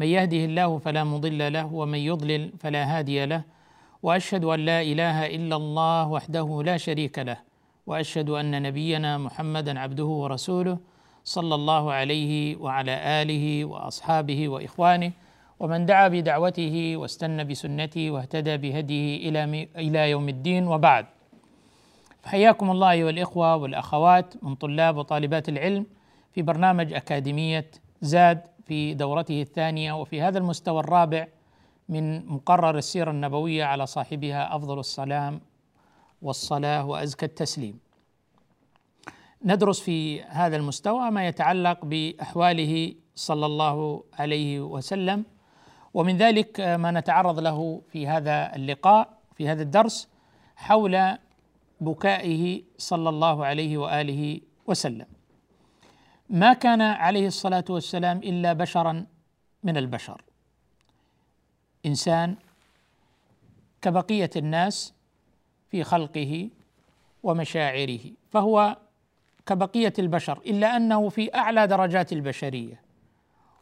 من يهده الله فلا مضل له ومن يضلل فلا هادي له وأشهد أن لا إله إلا الله وحده لا شريك له وأشهد أن نبينا محمدا عبده ورسوله صلى الله عليه وعلى آله وأصحابه وإخوانه ومن دعا بدعوته واستنى بسنته واهتدى بهديه إلى إلى يوم الدين وبعد. فحياكم الله أيها الإخوة والأخوات من طلاب وطالبات العلم في برنامج أكاديمية زاد في دورته الثانية وفي هذا المستوى الرابع من مقرر السيرة النبوية على صاحبها أفضل السلام والصلاة وأزكى التسليم. ندرس في هذا المستوى ما يتعلق بأحواله صلى الله عليه وسلم ومن ذلك ما نتعرض له في هذا اللقاء في هذا الدرس حول بكائه صلى الله عليه وآله وسلم ما كان عليه الصلاة والسلام إلا بشرا من البشر. إنسان كبقية الناس في خلقه ومشاعره فهو كبقية البشر إلا أنه في أعلى درجات البشرية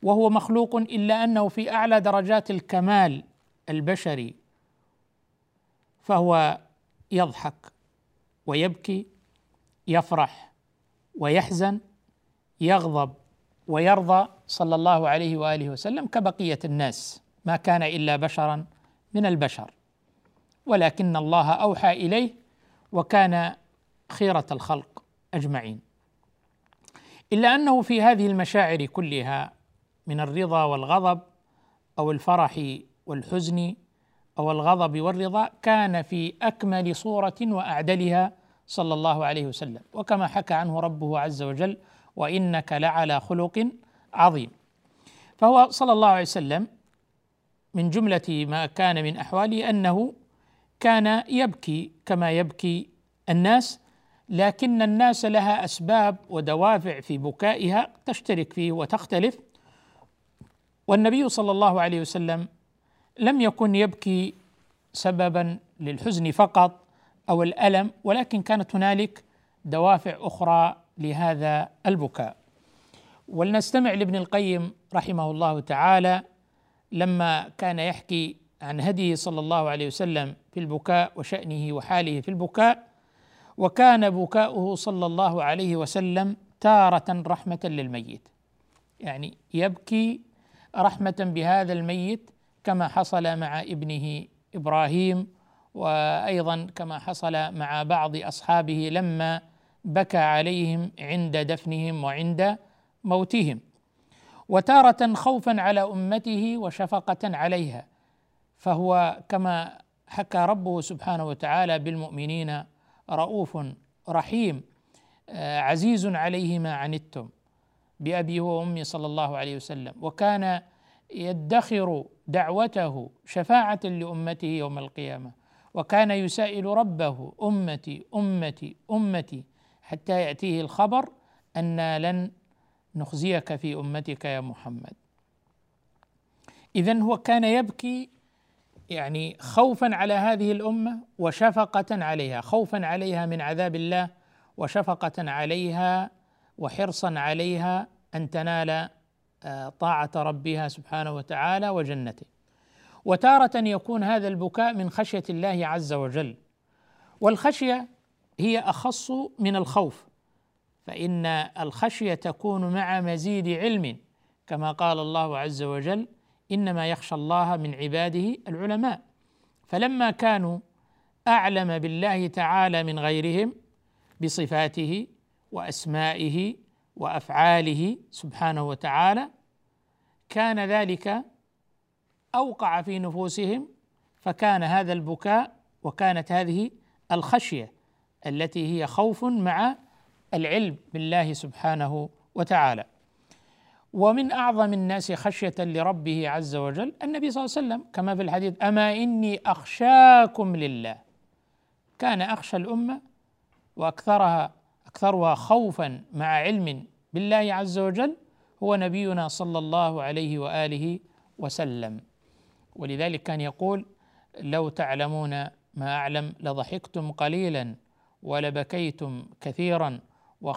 وهو مخلوق إلا أنه في أعلى درجات الكمال البشري فهو يضحك ويبكي يفرح ويحزن يغضب ويرضى صلى الله عليه وآله وسلم كبقية الناس ما كان إلا بشرا من البشر. ولكن الله أوحى إليه وكان خيرة الخلق أجمعين. إلا أنه في هذه المشاعر كلها من الرضا والغضب أو الفرح والحزن أو الغضب والرضا كان في أكمل صورة وأعدلها صلى الله عليه وسلم. وكما حكى عنه ربه عز وجل وإنك لعلى خلق عظيم. فهو صلى الله عليه وسلم من جملة ما كان من أحواله أنه كان يبكي كما يبكي الناس لكن الناس لها أسباب ودوافع في بكائها تشترك فيه وتختلف. والنبي صلى الله عليه وسلم لم يكن يبكي سببا للحزن فقط أو الألم ولكن كانت هنالك دوافع أخرى لهذا البكاء. ولنستمع لابن القيم رحمه الله تعالى لما كان يحكي عن هديه صلى الله عليه وسلم في البكاء وشأنه وحاله في البكاء وكان بكاؤه صلى الله عليه وسلم تارة رحمة للميت. يعني يبكي رحمة بهذا الميت كما حصل مع ابنه إبراهيم وأيضا كما حصل مع بعض أصحابه لما بكى عليهم عند دفنهم وعند موتهم وتارة خوفا على أمته وشفقة عليها. فهو كما حكى ربه سبحانه وتعالى بالمؤمنين رؤوف رحيم عزيز عليه ما عنتم بأبي وأمي صلى الله عليه وسلم. وكان يدخر دعوته شفاعة لأمته يوم القيامة. وكان يسائل ربه أمتي أمتي أمتي حتى يأتيه الخبر أنا لن نخزيك في أمتك يا محمد. إذا هو كان يبكي يعني خوفا على هذه الأمة وشفقة عليها خوفا عليها من عذاب الله وشفقة عليها وحرصا عليها أن تنال آه، طاعة ربها سبحانه وتعالى وجنته. وتارة يكون هذا البكاء من خشية الله عز وجل. والخشية هي أخص من الخوف فإن الخشية تكون مع مزيد علم كما قال الله عز وجل إنما يخشى الله من عباده العلماء. فلما كانوا أعلم بالله تعالى من غيرهم بصفاته وأسمائه وأفعاله سبحانه وتعالى كان ذلك أوقع في نفوسهم فكان هذا البكاء وكانت هذه الخشية. التي هي خوف مع العلم بالله سبحانه وتعالى. ومن أعظم الناس خشية لربه عز وجل النبي صلى الله عليه وسلم كما في الحديث أما إني أخشاكم لله. كان أخشى الأمة وأكثرها أكثرها خوفا مع علم بالله عز وجل هو نبينا صلى الله عليه وآله وسلم. ولذلك كان يقول لو تعلمون ما أعلم لضحكتم قليلا. ولبكيتم كثيرا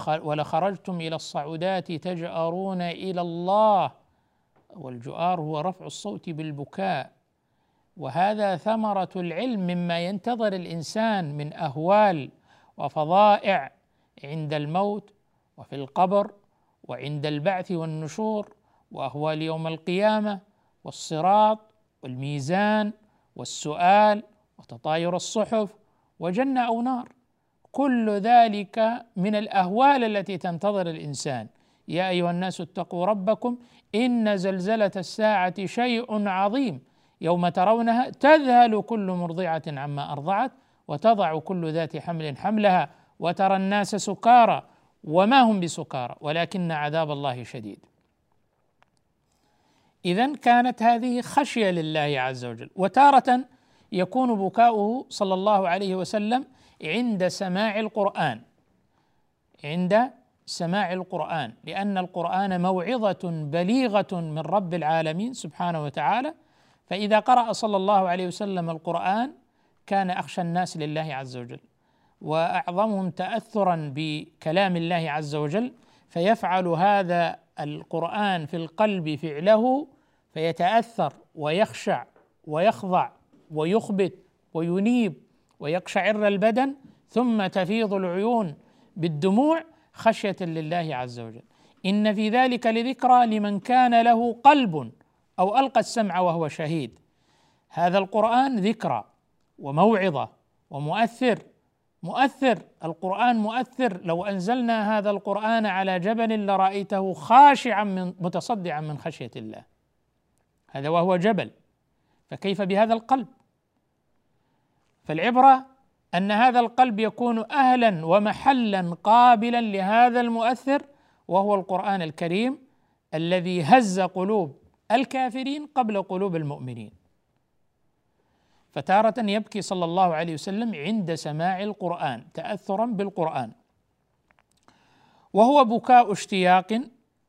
ولخرجتم إلى الصعودات تجأرون إلى الله. والجؤار هو رفع الصوت بالبكاء. وهذا ثمرة العلم مما ينتظر الإنسان من أهوال وفظائع عند الموت وفي القبر وعند البعث والنشور واهوال يوم القيامة والصراط والميزان والسؤال وتطاير الصحف وجنة أو نار. كل ذلك من الأهوال التي تنتظر الإنسان. يا أيها الناس اتقوا ربكم إن زلزلة الساعة شيء عظيم. يوم ترونها تذهل كل مرضعة عما أرضعت وتضع كل ذات حمل حملها وترى الناس سكارى وما هم بسكارى ولكن عذاب الله شديد. اذا كانت هذه خشية لله عز وجل وتارة يكون بكاؤه صلى الله عليه وسلم عند سماع القرآن. عند سماع القرآن. لأن القرآن موعظة بليغة من رب العالمين سبحانه وتعالى. فإذا قرأ صلى الله عليه وسلم القرآن كان أخشى الناس لله عز وجل. وأعظمهم تأثرا بكلام الله عز وجل. فيفعل هذا القرآن في القلب فعله فيتأثر ويخشع ويخضع ويخبت وينيب ويقشعر البدن ثم تفيض العيون بالدموع خشية لله عز وجل. إن في ذلك لذكرى لمن كان له قلب أو ألقى السمع وهو شهيد. هذا القرآن ذكرى وموعظة ومؤثر. مؤثر القرآن مؤثر. لو أنزلنا هذا القرآن على جبل لرأيته خاشعا من متصدعا من خشية الله. هذا وهو جبل. فكيف بهذا القلب؟ فالعبرة أن هذا القلب يكون أهلا ومحلا قابلا لهذا المؤثر وهو القرآن الكريم الذي هز قلوب الكافرين قبل قلوب المؤمنين. فتارة يبكي صلى الله عليه وسلم عند سماع القرآن تأثرا بالقرآن. وهو بكاء اشتياق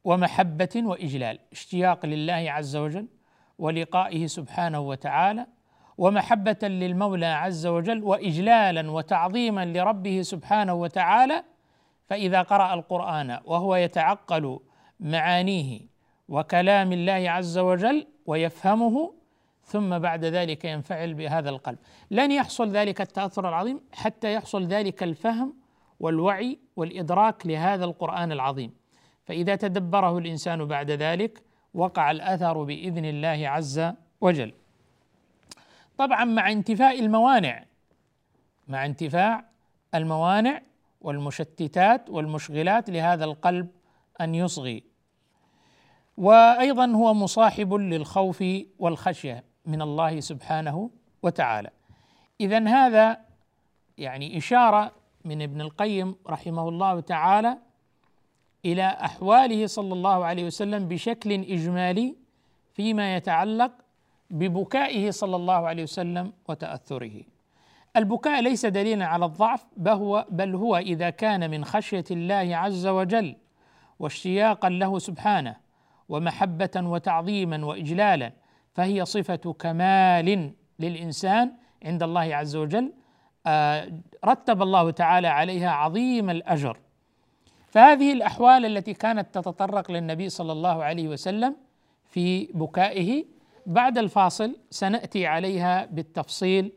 ومحبة وإجلال اشتياق لله عز وجل ولقائه سبحانه وتعالى ومحبة للمولى عز وجل واجلالا وتعظيما لربه سبحانه وتعالى فإذا قرأ القرآن وهو يتعقل معانيه وكلام الله عز وجل ويفهمه ثم بعد ذلك ينفعل بهذا القلب. لن يحصل ذلك التأثر العظيم حتى يحصل ذلك الفهم والوعي والإدراك لهذا القرآن العظيم. فإذا تدبره الإنسان بعد ذلك وقع الأثر بإذن الله عز وجل. طبعا مع انتفاء الموانع مع انتفاع الموانع والمشتتات والمشغلات لهذا القلب أن يصغي. وأيضا هو مصاحب للخوف والخشية من الله سبحانه وتعالى. اذا هذا يعني إشارة من ابن القيم رحمه الله تعالى إلى أحواله صلى الله عليه وسلم بشكل إجمالي فيما يتعلق ببكائه صلى الله عليه وسلم وتأثره. البكاء ليس دليلا على الضعف بل هو, إذا كان من خشية الله عز وجل واشتياقا له سبحانه ومحبة وتعظيما واجلالا فهي صفة كمال للإنسان عند الله عز وجل آه، رتب الله تعالى عليها عظيم الأجر. فهذه الأحوال التي كانت تتطرق للنبي صلى الله عليه وسلم في بكائه بعد الفاصل سنأتي عليها بالتفصيل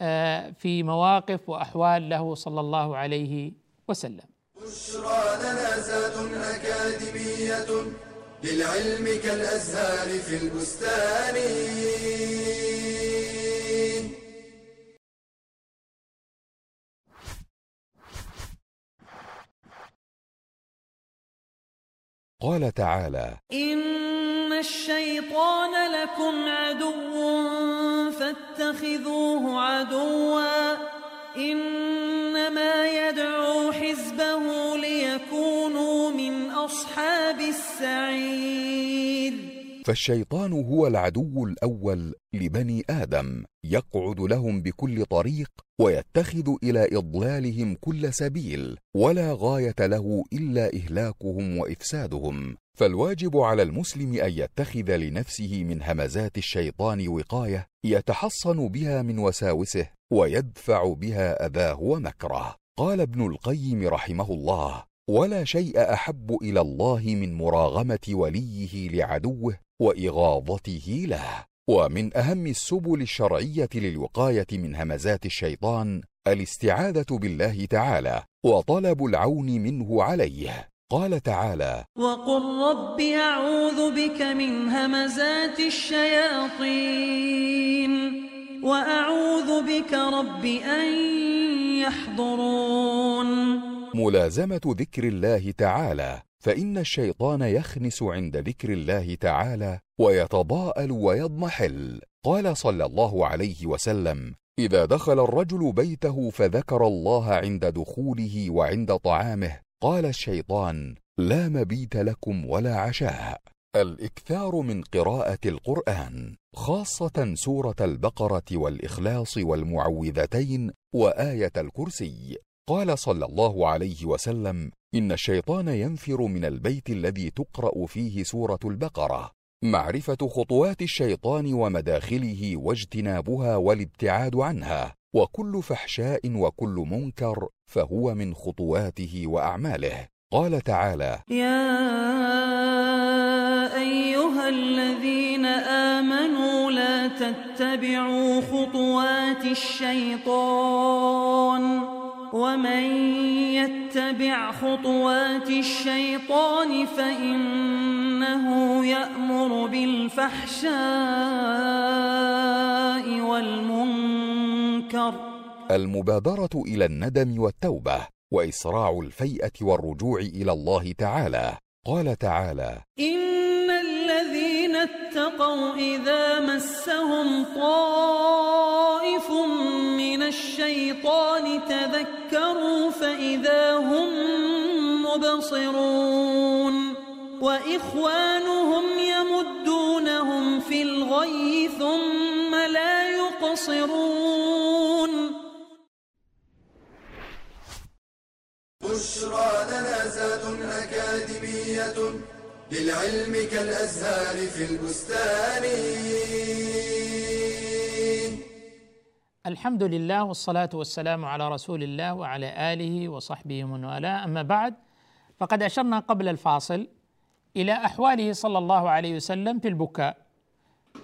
آه، في مواقف وأحوال له صلى الله عليه وسلم. بشرى لنا أكاديمية للعلم كالأزهار في البستان قال تعالى إن الشيطان لكم عدو فاتخذوه عدوا. إنما يدعو حزبه ليكونوا من أصحاب السعير. فالشيطان هو العدو الأول لبني آدم يقعد لهم بكل طريق ويتخذ إلى إضلالهم كل سبيل ولا غاية له إلا إهلاكهم وإفسادهم. فالواجب على المسلم أن يتخذ لنفسه من همزات الشيطان وقاية يتحصن بها من وساوسه ويدفع بها اذاه ومكره. قال ابن القيم رحمه الله ولا شيء أحب إلى الله من مراغمة وليه لعدوه وإغاظته له. ومن أهم السبل الشرعية للوقاية من همزات الشيطان الاستعاذة بالله تعالى وطلب العون منه عليه. قال تعالى وقل رب أعوذ بك من همزات الشياطين وأعوذ بك رب أن يحضرون. ملازمة ذكر الله تعالى فإن الشيطان يخنس عند ذكر الله تعالى ويتضاءل ويضمحل. قال صلى الله عليه وسلم إذا دخل الرجل بيته فذكر الله عند دخوله وعند طعامه. قال الشيطان لا مبيت لكم ولا عشاء الإكثار من قراءة القرآن خاصة سورة البقرة والإخلاص والمعوذتين وآية الكرسي. قال صلى الله عليه وسلم إن الشيطان ينفر من البيت الذي تقرأ فيه سورة البقرة. معرفة خطوات الشيطان ومداخله واجتنابها والابتعاد عنها وكل فحشاء وكل منكر فهو من خطواته وأعماله. قال تعالى يا أيها الذين آمنوا لا تتبعوا خطوات الشيطان. ومن يتبع خطوات الشيطان فإنه يأمر بالفحشاء والمنكر. المبادرة إلى الندم والتوبة وإسراع الفيئة والرجوع إلى الله تعالى. قال تعالى إن الذين اتقوا إذا مسهم طائف من الشيطان تذكروا فإذا هم مبصرون وإخوانهم يمدونهم في الغي ثم لا يقصرون بشرى لنا أكاديمية للعلم كالأزهار في البستان. الحمد لله والصلاة والسلام على رسول الله وعلى آله وصحبه ومن والاه. أما بعد فقد أشرنا قبل الفاصل إلى أحواله صلى الله عليه وسلم في البكاء.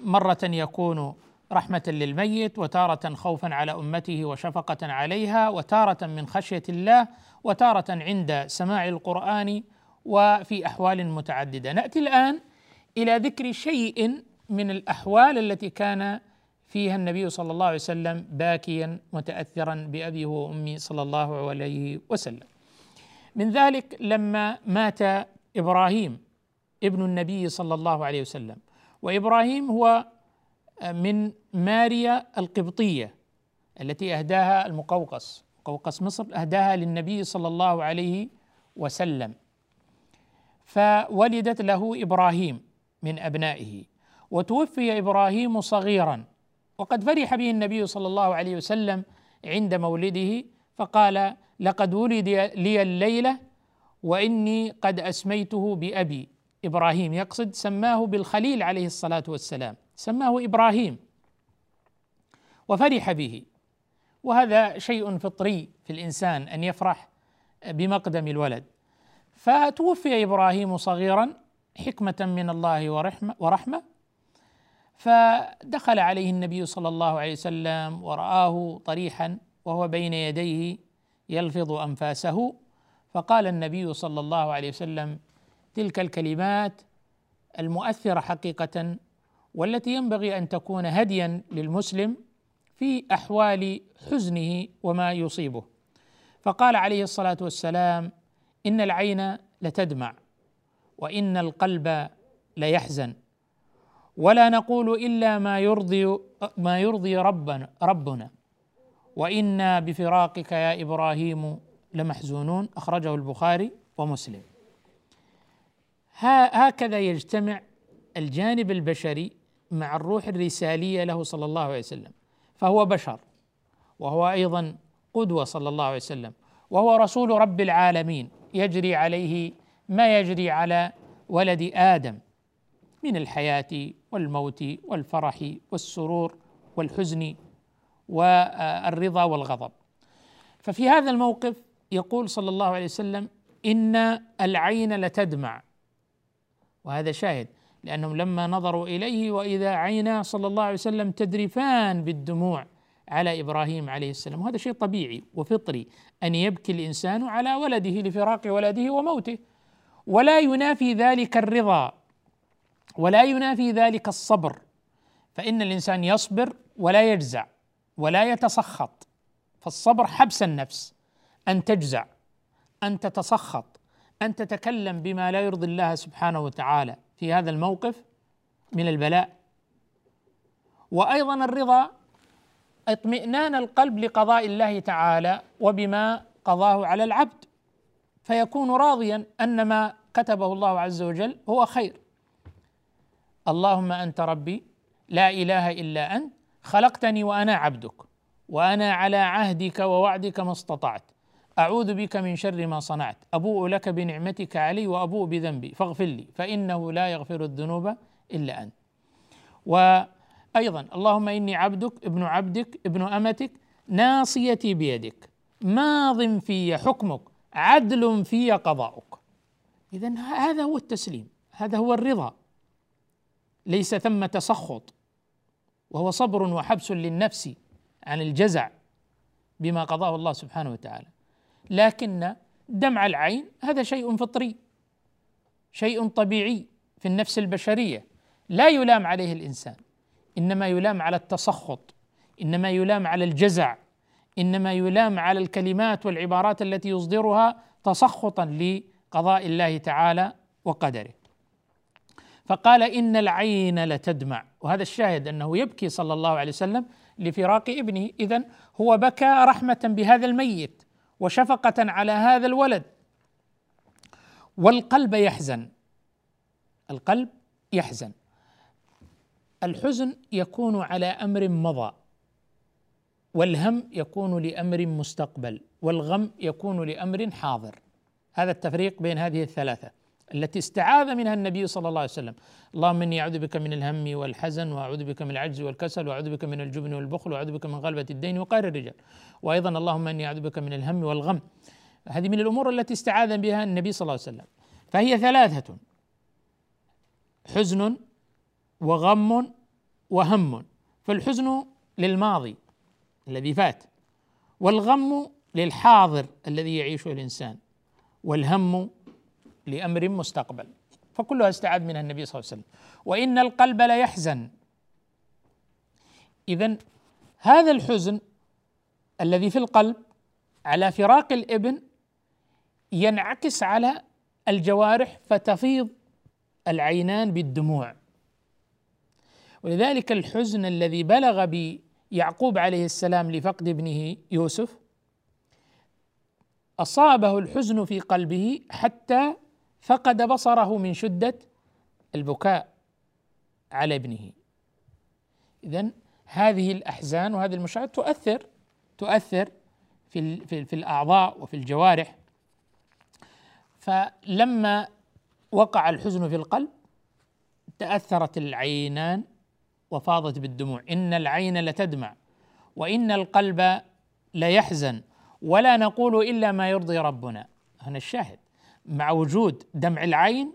مرة يكون رحمة للميت وتارة خوفا على أمته وشفقة عليها وتارة من خشية الله وتارة عند سماع القرآن وفي أحوال متعددة. نأتي الآن إلى ذكر شيء من الأحوال التي كان فيها النبي صلى الله عليه وسلم باكيا متأثرا بأبيه وأمي صلى الله عليه وسلم. من ذلك لما مات إبراهيم ابن النبي صلى الله عليه وسلم. وإبراهيم هو من ماريا القبطية التي أهداها المقوقس. مقوقس مصر أهداها للنبي صلى الله عليه وسلم. فولدت له إبراهيم من أبنائه. وتوفي إبراهيم صغيرا. وقد فرح به النبي صلى الله عليه وسلم عند مولده فقال لقد ولد لي الليلة وإني قد أسميته بأبي. إبراهيم يقصد سماه بالخليل عليه الصلاة والسلام سماه إبراهيم. وفرح به. وهذا شيء فطري في الإنسان أن يفرح بمقدم الولد. فتوفي إبراهيم صغيرا حكمة من الله ورحمة, ورحمة. فدخل عليه النبي صلى الله عليه وسلم ورآه طريحا وهو بين يديه يلفظ أنفاسه. فقال النبي صلى الله عليه وسلم تلك الكلمات المؤثرة حقيقة والتي ينبغي أن تكون هديا للمسلم في أحوال حزنه وما يصيبه. فقال عليه الصلاة والسلام إن العين لتدمع وإن القلب ليحزن. ولا نقول إلا ما يرضي ما يرضي ربنا ربنا. وإنا بفراقك يا إبراهيم لمحزونون أخرجه البخاري ومسلم. هكذا يجتمع الجانب البشري مع الروح الرسالية له صلى الله عليه وسلم. فهو بشر وهو أيضا قدوة صلى الله عليه وسلم وهو رسول رب العالمين. يجري عليه ما يجري على ولد آدم من الحياة والموت والفرح والسرور والحزن والرضا والغضب. ففي هذا الموقف يقول صلى الله عليه وسلم إن العين لتدمع. وهذا شاهد لأنهم لما نظروا إليه وإذا عينا صلى الله عليه وسلم تدرفان بالدموع على إبراهيم عليه السلام. وهذا شيء طبيعي وفطري. أن يبكي الإنسان على ولده لفراق ولده وموته. ولا ينافي ذلك الرضا. ولا ينافي ذلك الصبر. فإن الإنسان يصبر ولا يجزع ولا يتسخط. فالصبر حبس النفس أن تجزع أن تتسخط أن تتكلم بما لا يرضي الله سبحانه وتعالى. في هذا الموقف من البلاء. وأيضا الرضا اطمئنان القلب لقضاء الله تعالى وبما قضاه على العبد. فيكون راضيا أن ما كتبه الله عز وجل هو خير. اللهم أنت ربي لا إله إلا أنت خلقتني وأنا عبدك وأنا على عهدك ووعدك ما استطعت. أعوذ بك من شر ما صنعت. أبوء لك بنعمتك علي وأبوء بذنبي. فاغفر لي فإنه لا يغفر الذنوب إلا أنت. وأيضا اللهم إني عبدك ابن عبدك ابن أمتك ناصيتي بيدك. ماض في حكمك عدل في قضاؤك. اذا هذا هو التسليم هذا هو الرضا. ليس ثم تسخط وهو صبر وحبس للنفس عن الجزع بما قضاه الله سبحانه وتعالى. لكن دمع العين هذا شيء فطري شيء طبيعي في النفس البشرية. لا يلام عليه الإنسان. إنما يلام على التسخط إنما يلام على الجزع إنما يلام على الكلمات والعبارات التي يصدرها تسخطا لقضاء الله تعالى وقدره. فقال إن العين لتدمع وهذا الشاهد أنه يبكي صلى الله عليه وسلم لفراق ابنه اذا هو بكى رحمة بهذا الميت وشفقة على هذا الولد. والقلب يحزن القلب يحزن. الحزن يكون على أمر مضى والهم يكون لأمر مستقبل والغم يكون لأمر حاضر. هذا التفريق بين هذه الثلاثة التي استعاذ منها النبي صلى الله عليه وسلم. اللهم إني أعوذ بك من الهم والحزن وأعوذ بك من العجز والكسل وأعوذ بك من الجبن والبخل وأعوذ بك من غلبة الدين وقهر الرجال. وأيضا اللهم إني أعوذ بك من الهم والغم. هذه من الأمور التي استعاذ بها النبي صلى الله عليه وسلم. فهي ثلاثة حزن وغم وهم. فالحزن للماضي الذي فات والغم للحاضر الذي يعيشه الإنسان والهم لأمر مستقبل. فكلها استعاذ منها النبي صلى الله عليه وسلم. وإن القلب ليحزن اذا هذا الحزن الذي في القلب على فراق الإبن ينعكس على الجوارح فتفيض العينان بالدموع. ولذلك الحزن الذي بلغ بيعقوب عليه السلام لفقد ابنه يوسف أصابه الحزن في قلبه حتى فقد بصره من شدة البكاء على ابنه. اذا هذه الأحزان وهذه المشاعر تؤثر تؤثر في في, في الأعضاء وفي الجوارح. فلما وقع الحزن في القلب تأثرت العينان وفاضت بالدموع. إن العين لتدمع وإن القلب ليحزن ولا نقول إلا ما يرضي ربنا. هنا الشاهد. مع وجود دمع العين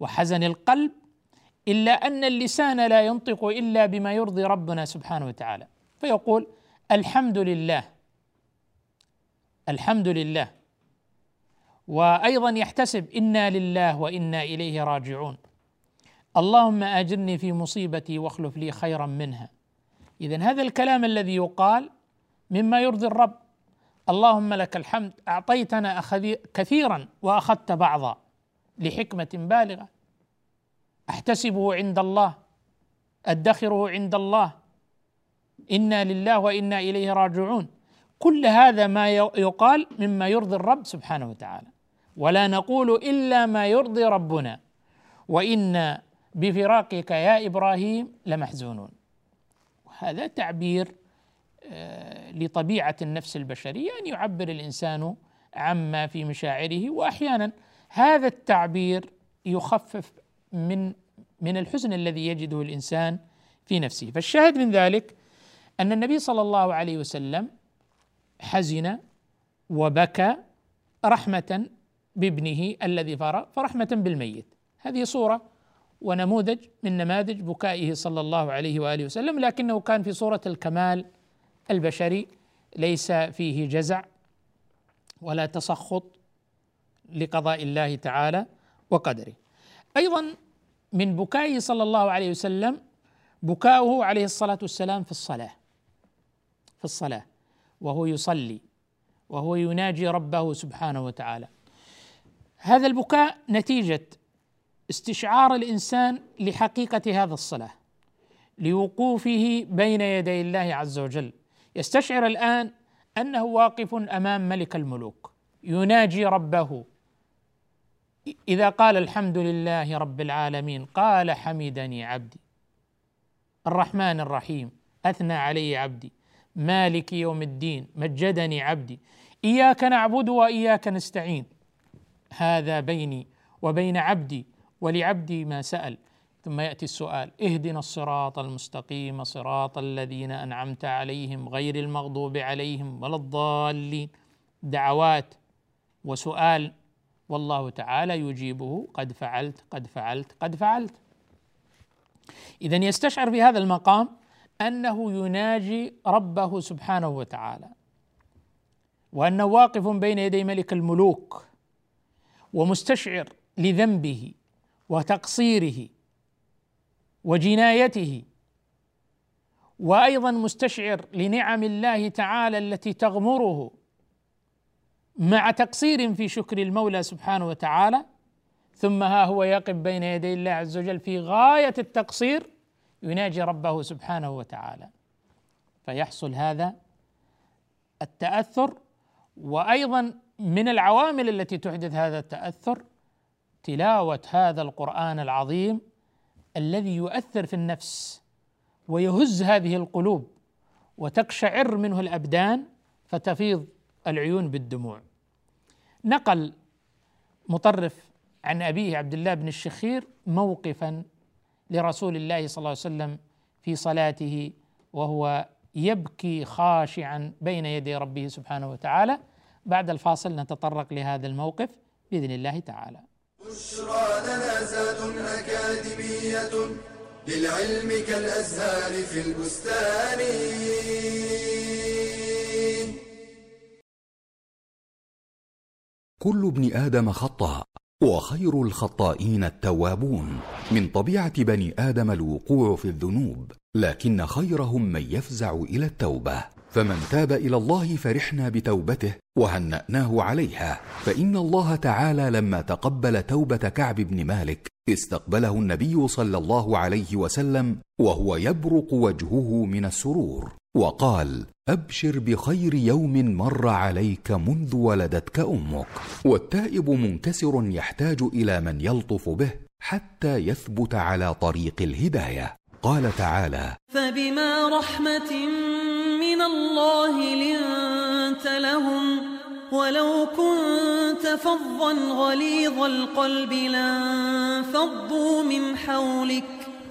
وحزن القلب إلا أن اللسان لا ينطق إلا بما يرضي ربنا سبحانه وتعالى. فيقول الحمد لله الحمد لله. وأيضا يحتسب إنا لله وإنا إليه راجعون. اللهم أجرني في مصيبتي واخلف لي خيرا منها. اذا هذا الكلام الذي يقال مما يرضي الرب. اللهم لك الحمد. أعطيتنا كثيرا وأخذت بعضا لحكمة بالغة. أحتسبه عند الله. أدخره عند الله. إنا لله وإنا إليه راجعون. كل هذا ما يقال مما يرضي الرب سبحانه وتعالى. ولا نقول إلا ما يرضي ربنا. وإنا بفراقك يا إبراهيم لمحزونون. هذا تعبير آه، لطبيعة النفس البشرية أن يعبر الإنسان عما في مشاعره واحيانا هذا التعبير يخفف من من الحزن الذي يجده الإنسان في نفسه. فالشاهد من ذلك أن النبي صلى الله عليه وسلم حزن وبكى رحمة بابنه الذي فرغ فرحمة بالميت. هذه صورة ونموذج من نماذج بكائه صلى الله عليه وآله وسلم لكنه كان في صورة الكمال البشري ليس فيه جزع ولا تسخط لقضاء الله تعالى وقدره. أيضا من بكائه صلى الله عليه وسلم بكاؤه عليه الصلاة والسلام في الصلاة في الصلاة وهو يصلي وهو يناجي ربه سبحانه وتعالى. هذا البكاء نتيجة استشعار الإنسان لحقيقة هذا الصلاة لوقوفه بين يدي الله عز وجل. يستشعر الآن أنه واقف أمام ملك الملوك يناجي ربه. إذا قال الحمد لله رب العالمين قال حمدني عبدي. الرحمن الرحيم أثنى علي عبدي. مالك يوم الدين مجدني عبدي. إياك نعبد وإياك نستعين. هذا بيني وبين عبدي ولعبدي ما سأل. ثم يأتي السؤال اهدنا الصراط المستقيم صراط الذين أنعمت عليهم غير المغضوب عليهم ولا الضالين. دعوات وسؤال والله تعالى يجيبه قد فعلت قد فعلت قد فعلت. اذا يستشعر في هذا المقام أنه يناجي ربه سبحانه وتعالى وأنه واقف بين يدي ملك الملوك ومستشعر لذنبه وتقصيره وجنايته وأيضا مستشعر لنعم الله تعالى التي تغمره مع تقصير في شكر المولى سبحانه وتعالى. ثم ها هو يقف بين يدي الله عز وجل في غاية التقصير يناجي ربه سبحانه وتعالى. فيحصل هذا التأثر. وأيضا من العوامل التي تحدث هذا التأثر تلاوة هذا القرآن العظيم الذي يؤثر في النفس ويهز هذه القلوب وتقشعر منه الأبدان فتفيض العيون بالدموع نقل مطرف عن أبيه عبد الله بن الشخير موقفا لرسول الله صلى الله عليه وسلم في صلاته وهو يبكي خاشعا بين يدي ربه سبحانه وتعالى بعد الفاصل نتطرق لهذا الموقف بإذن الله تعالى. بشرى لنا أكاديمية للعلم كالأزهار في البستان. كل ابن آدم خطاء وخير الخطائين التوابون من طبيعة بني آدم الوقوع في الذنوب لكن خيرهم من يفزع إلى التوبة فمن تاب إلى الله فرحنا بتوبته وهنأناه عليها. فإن الله تعالى لما تقبل توبة كعب بن مالك استقبله النبي صلى الله عليه وسلم وهو يبرق وجهه من السرور وقال أبشر بخير يوم مر عليك منذ ولدتك أمك. والتائب منكسر يحتاج إلى من يلطف به حتى يثبت على طريق الهداية. قال تعالى فبما رحمة من الله لنت لهم ولو كنت فظا غليظ القلب لانفضوا من حولك.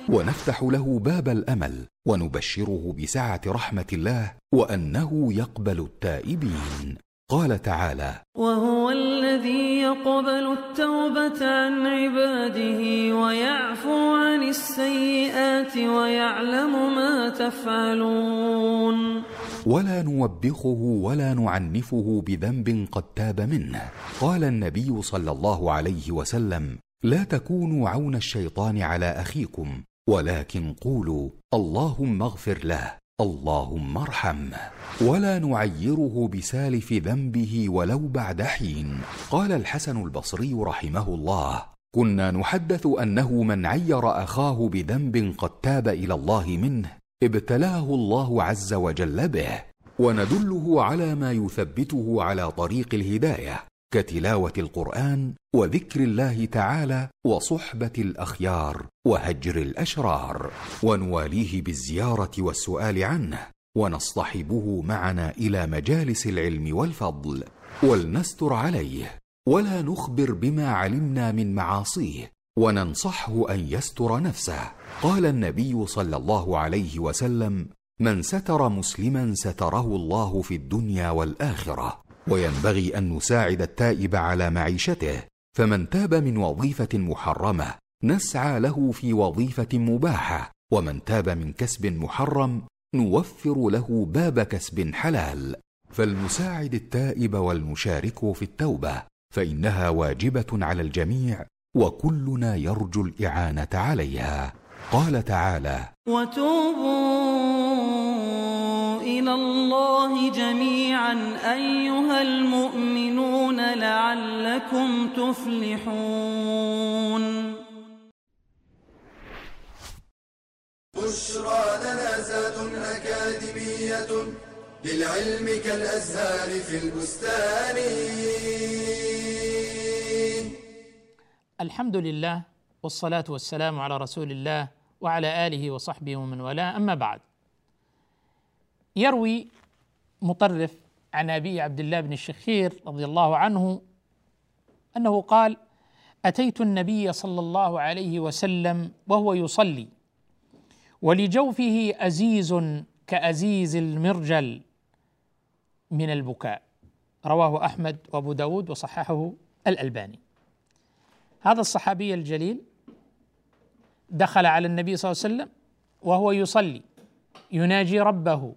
ونفتح له باب الأمل ونبشره بسعة رحمة الله وأنه يقبل التائبين. قال تعالى وهو الذي يقبل التوبة عن عباده ويعفو عن السيئات ويعلم ما تفعلون. ولا نوبخه ولا نعنفه بذنب قد تاب منه. قال النبي صلى الله عليه وسلم لا تكونوا عون الشيطان على أخيكم ولكن قولوا اللهم اغفر له اللهم ارحمه ولا نعيره بسالف ذنبه ولو بعد حين. قال الحسن البصري رحمه الله كنا نحدث أنه من عير أخاه بذنب قد تاب إلى الله منه ابتلاه الله عز وجل به وندله على ما يثبته على طريق الهداية كتلاوة القرآن وذكر الله تعالى وصحبة الأخيار وهجر الأشرار ونواليه بالزيارة والسؤال عنه ونصطحبه معنا إلى مجالس العلم والفضل ولنستر عليه ولا نخبر بما علمنا من معاصيه وننصحه أن يستر نفسه. قال النبي صلى الله عليه وسلم من ستر مسلما ستره الله في الدنيا والآخرة وينبغي أن نساعد التائب على معيشته فمن تاب من وظيفة محرمة نسعى له في وظيفة مباحة ومن تاب من كسب محرم نوفر له باب كسب حلال. فلنساعد التائب والمشارك في التوبة فإنها واجبة على الجميع وكلنا يرجو الإعانة عليها. قال تعالى وتوبوا إلى الله جميعا أيها المؤمنون لعلكم تفلحون. بشرى لنا زاد أكاديمية للعلم كالأزهار في البستان. الحمد لله والصلاة والسلام على رسول الله وعلى آله وصحبه ومن والاه. أما بعد يروي مطرف عن أبي عبد الله بن الشخير رضي الله عنه أنه قال أتيت النبي صلى الله عليه وسلم وهو يصلي ولجوفه أزيز كأزيز المرجل من البكاء. رواه أحمد وأبو داود وصححه الألباني. هذا الصحابي الجليل دخل على النبي صلى الله عليه وسلم وهو يصلي يناجي ربه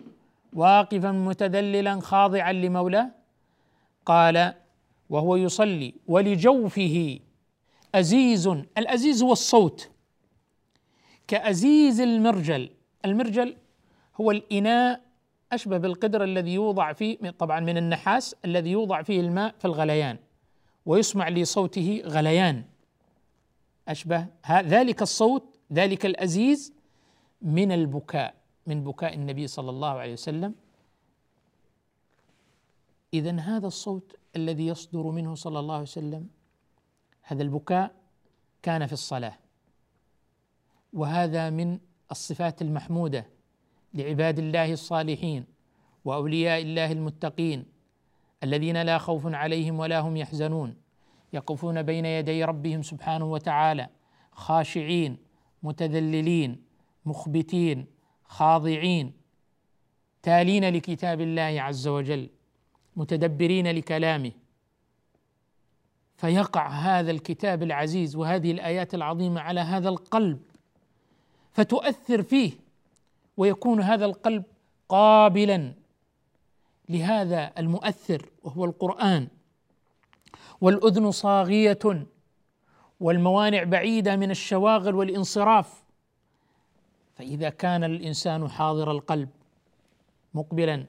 واقفا متذللا خاضعا لمولاه. قال وهو يصلي ولجوفه أزيز الأزيز هو الصوت. كأزيز المرجل المرجل هو الإناء أشبه بالقدر الذي يوضع فيه طبعا من النحاس الذي يوضع فيه الماء في الغليان ويسمع لصوته غليان. أشبه ذلك الصوت ذلك الأزيز من البكاء من بكاء النبي صلى الله عليه وسلم. إذا هذا الصوت الذي يصدر منه صلى الله عليه وسلم هذا البكاء كان في الصلاة. وهذا من الصفات المحمودة لعباد الله الصالحين وأولياء الله المتقين الذين لا خوف عليهم ولا هم يحزنون. يقفون بين يدي ربهم سبحانه وتعالى خاشعين متذللين مخبتين خاضعين تالين لكتاب الله عز وجل متدبرين لكلامه. فيقع هذا الكتاب العزيز وهذه الآيات العظيمة على هذا القلب فتؤثر فيه ويكون هذا القلب قابلا. لهذا المؤثر وهو القرآن والأذن صاغية والموانع بعيدة من الشواغل والانصراف. فإذا كان الإنسان حاضر القلب مقبلا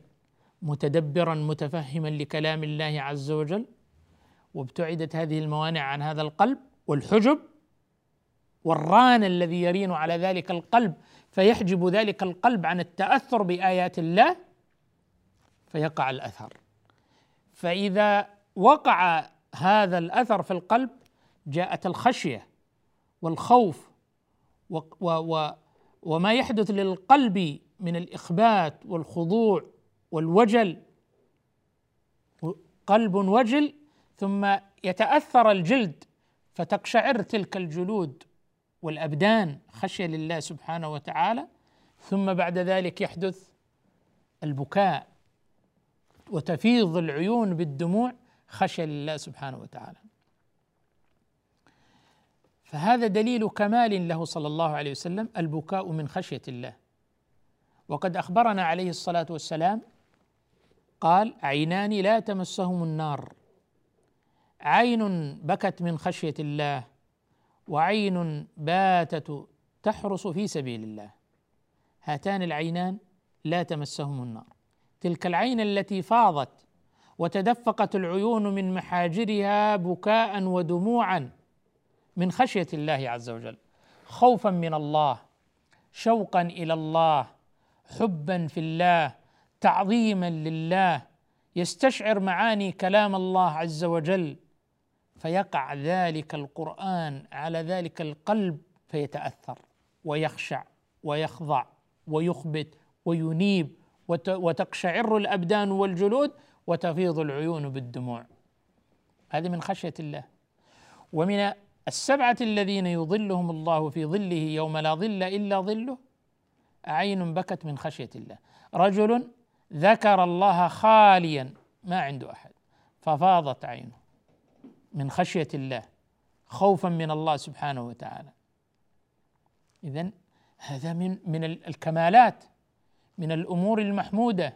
متدبرا متفهما لكلام الله عز وجل وابتعدت هذه الموانع عن هذا القلب والحجب والران الذي يرين على ذلك القلب فيحجب ذلك القلب عن التأثر بآيات الله فيقع الأثر. فإذا وقع هذا الأثر في القلب جاءت الخشية والخوف و و و وما يحدث للقلب من الإخبات والخضوع والوجل. قلب وجل ثم يتأثر الجلد فتقشعر تلك الجلود والأبدان خشية لله سبحانه وتعالى. ثم بعد ذلك يحدث البكاء وتفيض العيون بالدموع. خشية لله سبحانه وتعالى. فهذا دليل كمال له صلى الله عليه وسلم البكاء من خشية الله. وقد أخبرنا عليه الصلاة والسلام قال عينان لا تمسهم النار. عين بكت من خشية الله وعين باتت تحرس في سبيل الله. هاتان العينان لا تمسهم النار. تلك العين التي فاضت وتدفقت العيون من محاجرها بكاء ودموعا من خشية الله عز وجل. خوفا من الله شوقا إلى الله حبا في الله تعظيما لله. يستشعر معاني كلام الله عز وجل فيقع ذلك القرآن على ذلك القلب فيتأثر ويخشع ويخضع ويخبت وينيب وتقشعر الأبدان والجلود وتفيض العيون بالدموع. هذه من خشية الله. ومن السبعة الذين يظلهم الله في ظله يوم لا ظل إلا ظله عين بكت من خشية الله. رجل ذكر الله خاليا ما عنده أحد. ففاضت عينه من خشية الله خوفا من الله سبحانه وتعالى. اذا هذا من من الكمالات من الأمور المحمودة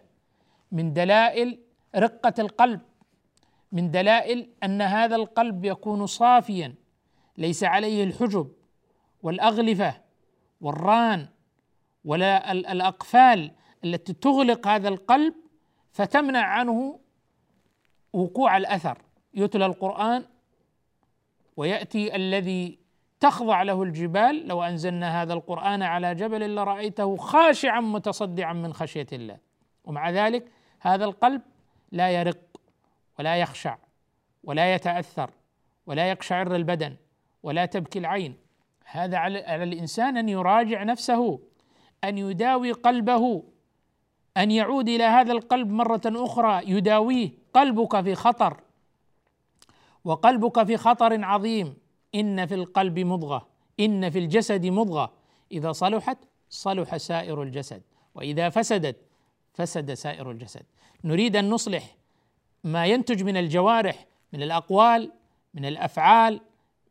من دلائل رقة القلب من دلائل أن هذا القلب يكون صافيا ليس عليه الحجب والأغلفة والران ولا الأقفال التي تغلق هذا القلب فتمنع عنه وقوع الأثر. يتلى القرآن ويأتي الذي تخضع له الجبال. لو أنزلنا هذا القرآن على جبل لرأيته خاشعا متصدعا من خشية الله. ومع ذلك هذا القلب لا يرق ولا يخشع ولا يتأثر ولا يقشعر البدن ولا تبكي العين. هذا على الإنسان أن يراجع نفسه أن يداوي قلبه أن يعود إلى هذا القلب مرة أخرى يداويه قلبك في خطر. وقلبك في خطر عظيم. إن في القلب مضغة إن في الجسد مضغة. إذا صلحت صلح سائر الجسد. وإذا فسدت فسد سائر الجسد. نريد أن نصلح ما ينتج من الجوارح من الأقوال من الأفعال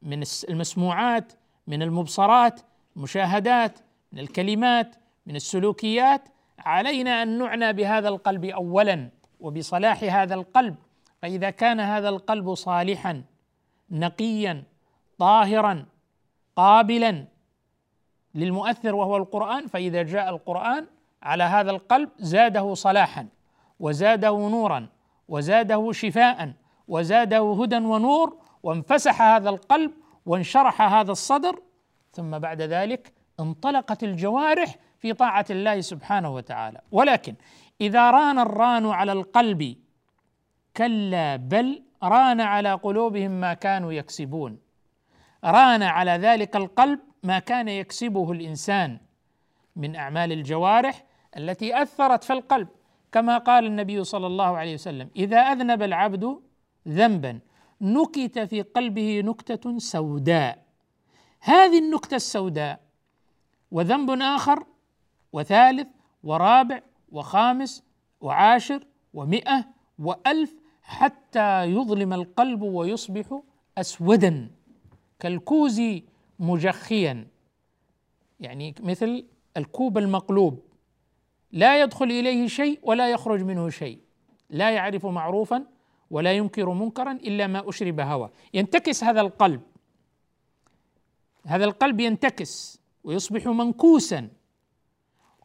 من المسموعات من المبصرات المشاهدات من الكلمات من السلوكيات. علينا أن نعنى بهذا القلب اولا وبصلاح هذا القلب. فإذا كان هذا القلب صالحا نقيا طاهرا قابلا للمؤثر وهو القرآن فإذا جاء القرآن على هذا القلب زاده صلاحا وزاده نورا وزاده شفاء وزاده هدى ونور وانفسح هذا القلب وانشرح هذا الصدر. ثم بعد ذلك انطلقت الجوارح في طاعة الله سبحانه وتعالى. ولكن إذا ران الران على القلب كلا بل ران على قلوبهم ما كانوا يكسبون. ران على ذلك القلب ما كان يكسبه الإنسان. من أعمال الجوارح التي أثرت في القلب. كما قال النبي صلى الله عليه وسلم إذا أذنب العبد ذنبا نكت في قلبه نكتة سوداء. هذه النكتة السوداء وذنب آخر وثالث ورابع وخامس وعاشر ومئة وألف حتى يظلم القلب ويصبح أسودا كالكوز مجخيا. يعني مثل الكوب المقلوب. لا يدخل إليه شيء ولا يخرج منه شيء. لا يعرف معروفا ولا ينكر منكرا إلا ما أشرب هوى ينتكس هذا القلب. هذا القلب ينتكس ويصبح منكوسا.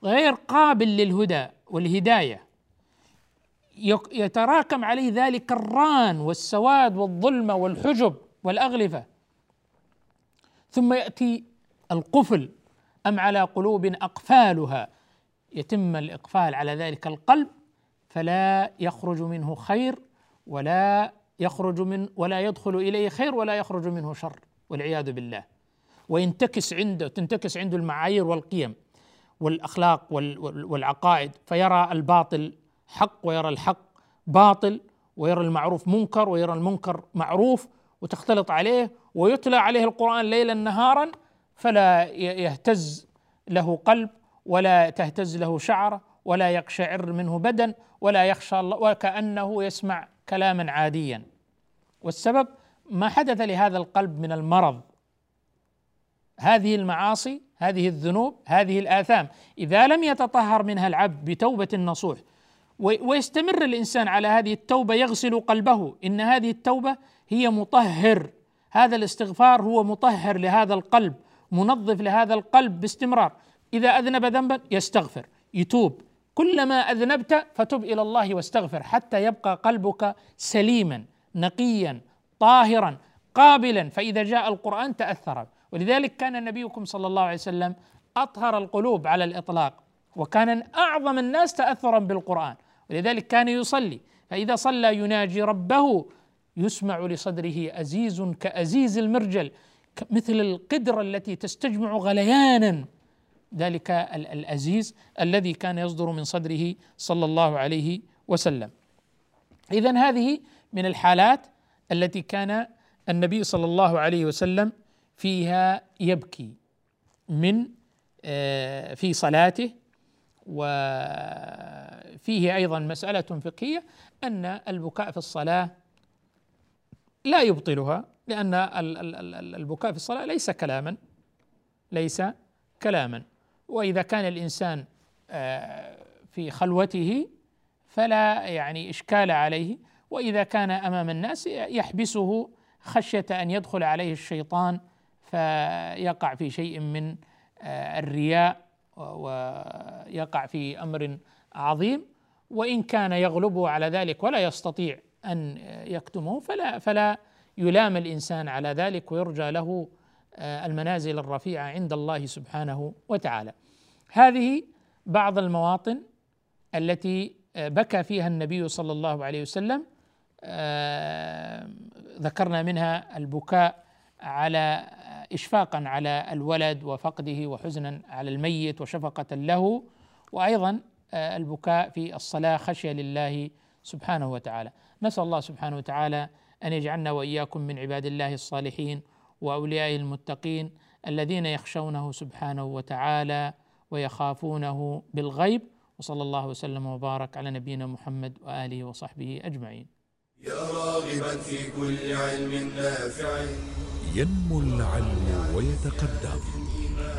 غير قابل للهدى والهداية. يتراكم عليه ذلك الران والسواد والظلمه والحجب والأغلفة. ثم يأتي القفل. أم على قلوب أقفالها؟ يتم الإقفال على ذلك القلب فلا يخرج منه خير ولا يخرج من ولا يدخل إليه خير ولا يخرج منه شر والعياذ بالله. وينتكس عنده تنتكس عنده المعايير والقيم والأخلاق والعقائد فيرى الباطل حق ويرى الحق باطل ويرى المعروف منكر ويرى المنكر معروف وتختلط عليه ويتلى عليه القرآن ليلا نهارا فلا يهتز له قلب ولا تهتز له شعره ولا يقشعر منه بدن ولا يخشى الله وكأنه يسمع كلاما عاديا. والسبب ما حدث لهذا القلب من المرض. هذه المعاصي هذه الذنوب هذه الآثام إذا لم يتطهر منها العبد بتوبة نصوح ويستمر الإنسان على هذه التوبة يغسل قلبه إن هذه التوبة هي مطهر. هذا الاستغفار هو مطهر لهذا القلب. منظف لهذا القلب باستمرار. إذا أذنب ذنبا يستغفر. يتوب. كلما أذنبت فتب إلى الله واستغفر حتى يبقى قلبك سليما نقيا طاهرا قابلا. فإذا جاء القرآن تأثر. ولذلك كان نبيكم صلى الله عليه وسلم أطهر القلوب على الإطلاق. وكان أعظم الناس تاثرا بالقرآن. ولذلك كان يصلي. فإذا صلى يناجي ربه يسمع لصدره أزيز كأزيز المرجل. مثل القدره التي تستجمع غليانا. ذلك الأزيز الذي كان يصدر من صدره صلى الله عليه وسلم. اذا هذه من الحالات التي كان النبي صلى الله عليه وسلم فيها يبكي من آه، في صلاته. وفيه أيضا مسألة فقهية أن البكاء في الصلاة لا يبطلها لأن البكاء في الصلاة ليس كلاما ليس كلاما. وإذا كان الإنسان آه، في خلوته فلا يعني إشكال عليه وإذا كان أمام الناس يحبسه خشية أن يدخل عليه الشيطان فيقع في شيء من آه، الرياء ويقع في أمر عظيم. وإن كان يغلبه على ذلك ولا يستطيع أن يكتمه فلا فلا يلام الإنسان على ذلك ويرجى له آه، المنازل الرفيعة عند الله سبحانه وتعالى. هذه بعض المواطن التي آه، بكى فيها النبي صلى الله عليه وسلم آه، ذكرنا منها البكاء على اشفاقا على الولد وفقده وحزنا على الميت وشفقة له وأيضا البكاء في الصلاة خشية لله سبحانه وتعالى. نسأل الله سبحانه وتعالى أن يجعلنا وإياكم من عباد الله الصالحين واوليائه المتقين الذين يخشونه سبحانه وتعالى ويخافونه بالغيب. وصلى الله وسلم وبارك على نبينا محمد وآله وصحبه أجمعين. يا راغبا في كل علم نافع. ينمو العلم ويتقدم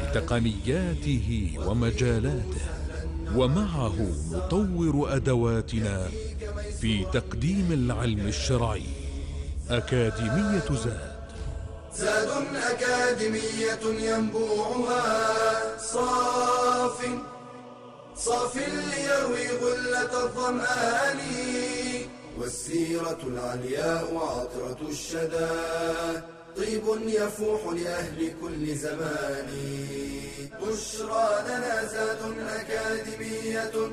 بتقنياته ومجالاته ومعه نطور أدواتنا في تقديم العلم الشرعي. أكاديمية زاد. زاد أكاديمية ينبوعها. صاف. صاف ليروي غلة الظمآن. والسيرة العلياء عطرة الشدى. طيب يفوح لأهل كل زمان. بشرى لنا زاد أكاديمية